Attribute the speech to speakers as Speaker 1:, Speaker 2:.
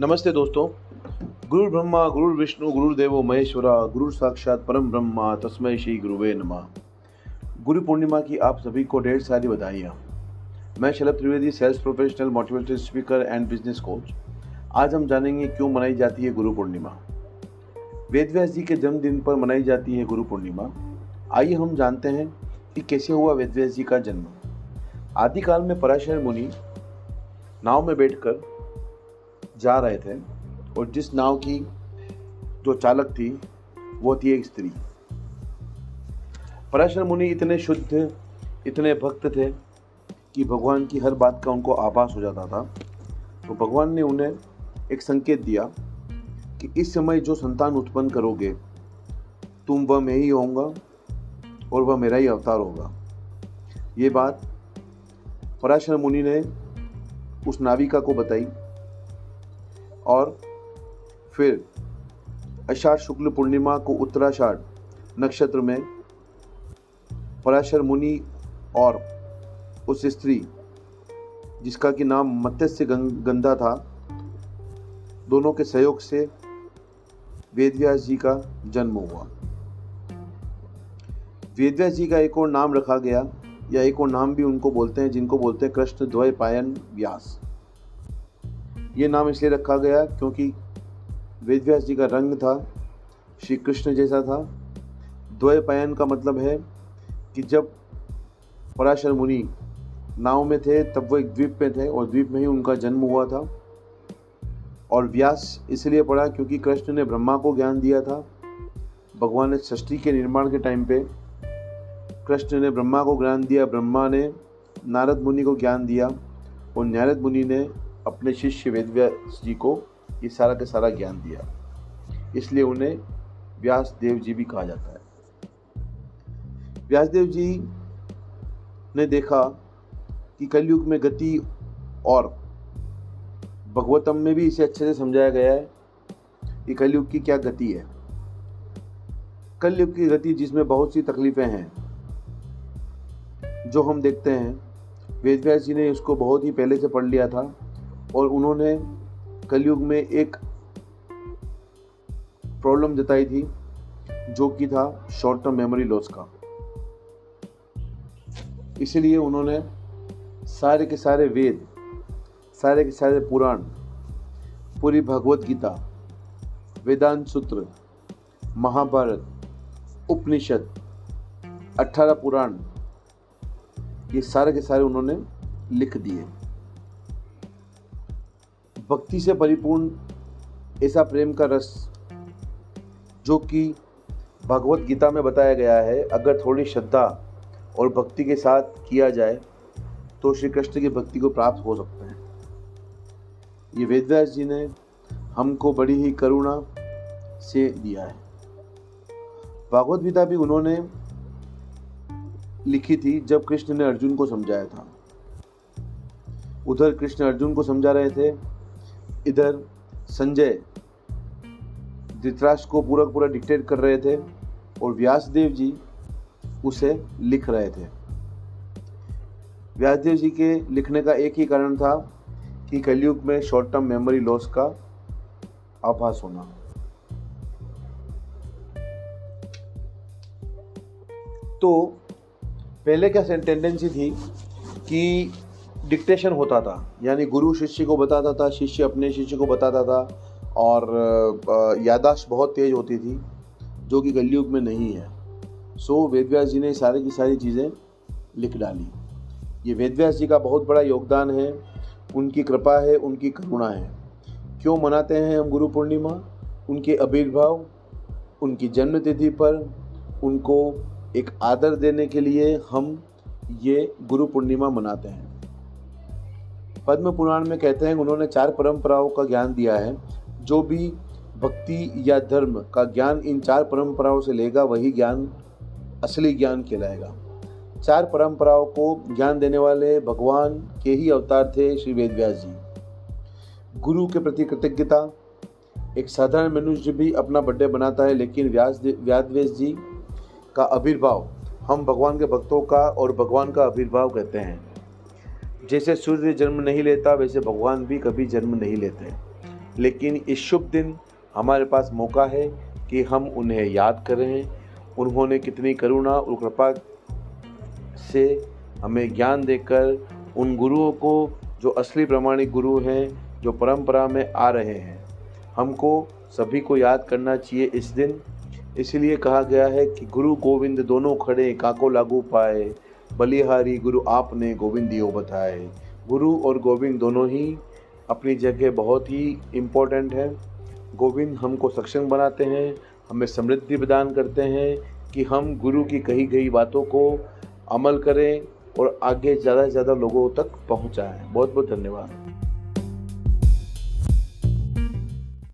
Speaker 1: नमस्ते दोस्तों। गुरु ब्रह्मा, गुरु विष्णु, गुरु देवो महेश्वरा, गुरु साक्षात परम ब्रह्मा तस्मय श्री गुरुवे नमः। गुरु पूर्णिमा की आप सभी को ढेर सारी बधाइयाँ। मैं Shalabh Trivedi sales professional motivated speaker and business coach आज हम जानेंगे क्यों मनाई जाती है गुरु पूर्णिमा। वेदव्यास जी के जन्मदिन पर मनाई जाती है गुरु पूर्णिमा। आइए हम जानते हैं कि कैसे हुआ वेदव्यास जी का जन्म। आदिकाल में पराशर मुनि नाव में बैठकर जा रहे थे और जिस नाव की जो चालक थी, वो थी एक स्त्री। पराशर मुनि इतने शुद्ध, इतने भक्त थे कि भगवान की हर बात का उनको आभास हो जाता था। तो भगवान ने उन्हें एक संकेत दिया कि इस समय जो संतान उत्पन्न करोगे, तुम वह मैं ही होऊँगा और वह मेरा ही अवतार होगा। ये बात पराशर मुनि ने उस नाविका को बताई। और फिर अषाढ़ शुक्ल पूर्णिमा को उत्तराषाढ़ नक्षत्र में पराशर मुनि और उस स्त्री, जिसका कि नाम मत्स्य गंधा था, दोनों के सहयोग से वेदव्यास जी का जन्म हुआ। वेदव्यास जी का एक और नाम रखा गया, या एक और नाम भी उनको बोलते हैं, जिनको बोलते हैं कृष्ण द्वय पायन व्यास। ये नाम इसलिए रखा गया क्योंकि वेदव्यास जी का रंग था श्री कृष्ण जैसा था। द्वय पायन का मतलब है कि जब पराशर मुनि नाव में थे, तब वो एक द्वीप में थे और द्वीप में ही उनका जन्म हुआ था। और व्यास इसलिए पढ़ा क्योंकि कृष्ण ने ब्रह्मा को ज्ञान दिया था। भगवान ने सृष्टि के निर्माण के टाइम पे कृष्ण ने ब्रह्मा को ज्ञान दिया, ब्रह्मा ने नारद मुनि को ज्ञान दिया और नारद मुनि ने अपने शिष्य वेदव्यास जी को ये सारा का सारा ज्ञान दिया। इसलिए उन्हें व्यास देव जी भी कहा जाता है। व्यासदेव जी ने देखा कि कलयुग में गति और भगवतम में भी इसे अच्छे से समझाया गया है कि कलयुग की क्या गति है। कलयुग की गति जिसमें बहुत सी तकलीफ़ें हैं, जो हम देखते हैं। वेदव्यास जी ने उसको बहुत ही पहले से पढ़ लिया था। और उन्होंने कलयुग में एक प्रॉब्लम जताई थी, जो कि था शॉर्ट टर्म मेमोरी लॉस का। इसीलिए उन्होंने सारे के सारे वेद, सारे के सारे पुराण, पूरी भगवत गीता, वेदांत सूत्र, महाभारत, उपनिषद, अठारह पुराण, ये सारे के सारे उन्होंने लिख दिए। भक्ति से परिपूर्ण ऐसा प्रेम का रस जो कि भगवत गीता में बताया गया है, अगर थोड़ी श्रद्धा और भक्ति के साथ किया जाए तो श्री कृष्ण की भक्ति को प्राप्त हो सकते हैं। ये वेदव्यास जी ने हमको बड़ी ही करुणा से दिया है। भागवत गीता भी उन्होंने लिखी थी जब कृष्ण ने अर्जुन को समझाया था। उधर कृष्ण अर्जुन को समझा रहे थे इधर संजय धृतराष्ट्र को पूरा पूरा डिक्टेट कर रहे थे और व्यासदेव जी उसे लिख रहे थे। व्यासदेव जी के लिखने का एक ही कारण था कि कलयुग में शॉर्ट टर्म मेमोरी लॉस का आभास होना। तो पहले क्या टेंडेंसी थी कि डिक्टेशन होता था। यानी गुरु शिष्य को बताता था, शिष्य अपने शिष्य को बताता था और यादाश्त बहुत तेज होती थी, जो कि कलयुग में नहीं है। सो वेदव्यास जी ने सारी की सारी चीज़ें लिख डाली। ये वेदव्यास जी का बहुत बड़ा योगदान है, उनकी कृपा है, उनकी करुणा है। क्यों मनाते हैं हम गुरु पूर्णिमा? उनके आविर्भाव, उनकी जन्मतिथि पर, उनको एक आदर देने के लिए हम ये गुरु पूर्णिमा मनाते हैं। पद्म पुराण में कहते हैं उन्होंने चार परंपराओं का ज्ञान दिया है। जो भी भक्ति या धर्म का ज्ञान इन चार परंपराओं से लेगा, वही ज्ञान, असली ज्ञान कहलाएगा। चार परंपराओं को ज्ञान देने वाले भगवान के ही अवतार थे श्री वेद व्यास जी। गुरु के प्रति कृतज्ञता, एक साधारण मनुष्य भी अपना बर्थडे बनाता है, लेकिन व्यास व्यास जी का आविर्भाव, हम भगवान के भक्तों का और भगवान का आविर्भाव कहते हैं। जैसे सूर्य जन्म नहीं लेता, वैसे भगवान भी कभी जन्म नहीं लेते लेकिन इस शुभ दिन हमारे पास मौका है कि हम उन्हें याद करें। उन्होंने कितनी करुणा और कृपा से हमें ज्ञान देकर उन गुरुओं को, जो असली प्रमाणिक गुरु हैं, जो परंपरा में आ रहे हैं, हमको सभी को याद करना चाहिए इस दिन। इसलिए कहा गया है कि गुरु गोविंद दोनों खड़े, काको लागू पाए। बलिहारी गुरु आपने गोविंद गोविंदियो बताए। गुरु और गोविंद दोनों ही अपनी जगह बहुत ही इम्पोर्टेंट है। गोविंद हमको सक्षम बनाते हैं, हमें समृद्धि प्रदान करते हैं कि हम गुरु की कही गई बातों को अमल करें और आगे ज़्यादा से ज़्यादा लोगों तक पहुँचाएँ। बहुत बहुत धन्यवाद।